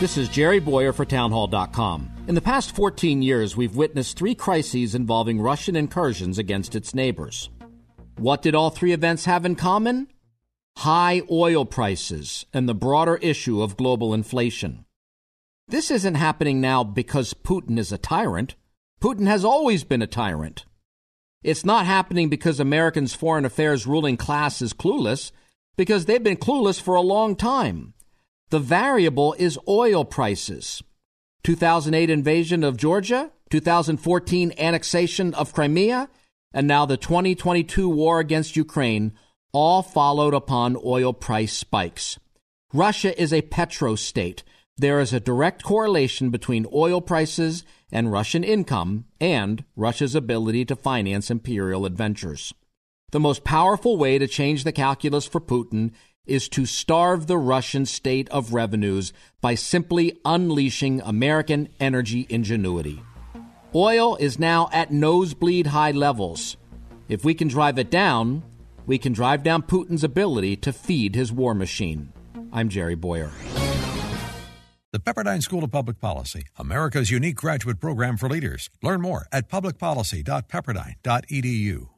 This is Jerry Bowyer for Townhall.com. In the past 14 years, we've witnessed three crises involving Russian incursions against its neighbors. What did all three events have in common? High oil prices and the broader issue of global inflation. This isn't happening now because Putin is a tyrant. Putin has always been a tyrant. It's not happening because Americans' foreign affairs ruling class is clueless, because they've been clueless for a long time. The variable is oil prices. 2008 invasion of Georgia, 2014 annexation of Crimea, and now the 2022 war against Ukraine all followed upon oil price spikes. Russia is a petrostate. There is a direct correlation between oil prices and Russian income and Russia's ability to finance imperial adventures. The most powerful way to change the calculus for Putin is to starve the Russian state of revenues by simply unleashing American energy ingenuity. Oil is now at nosebleed high levels. If we can drive it down, we can drive down Putin's ability to feed his war machine. I'm Jerry Bowyer. The Pepperdine School of Public Policy, America's unique graduate program for leaders. Learn more at publicpolicy.pepperdine.edu.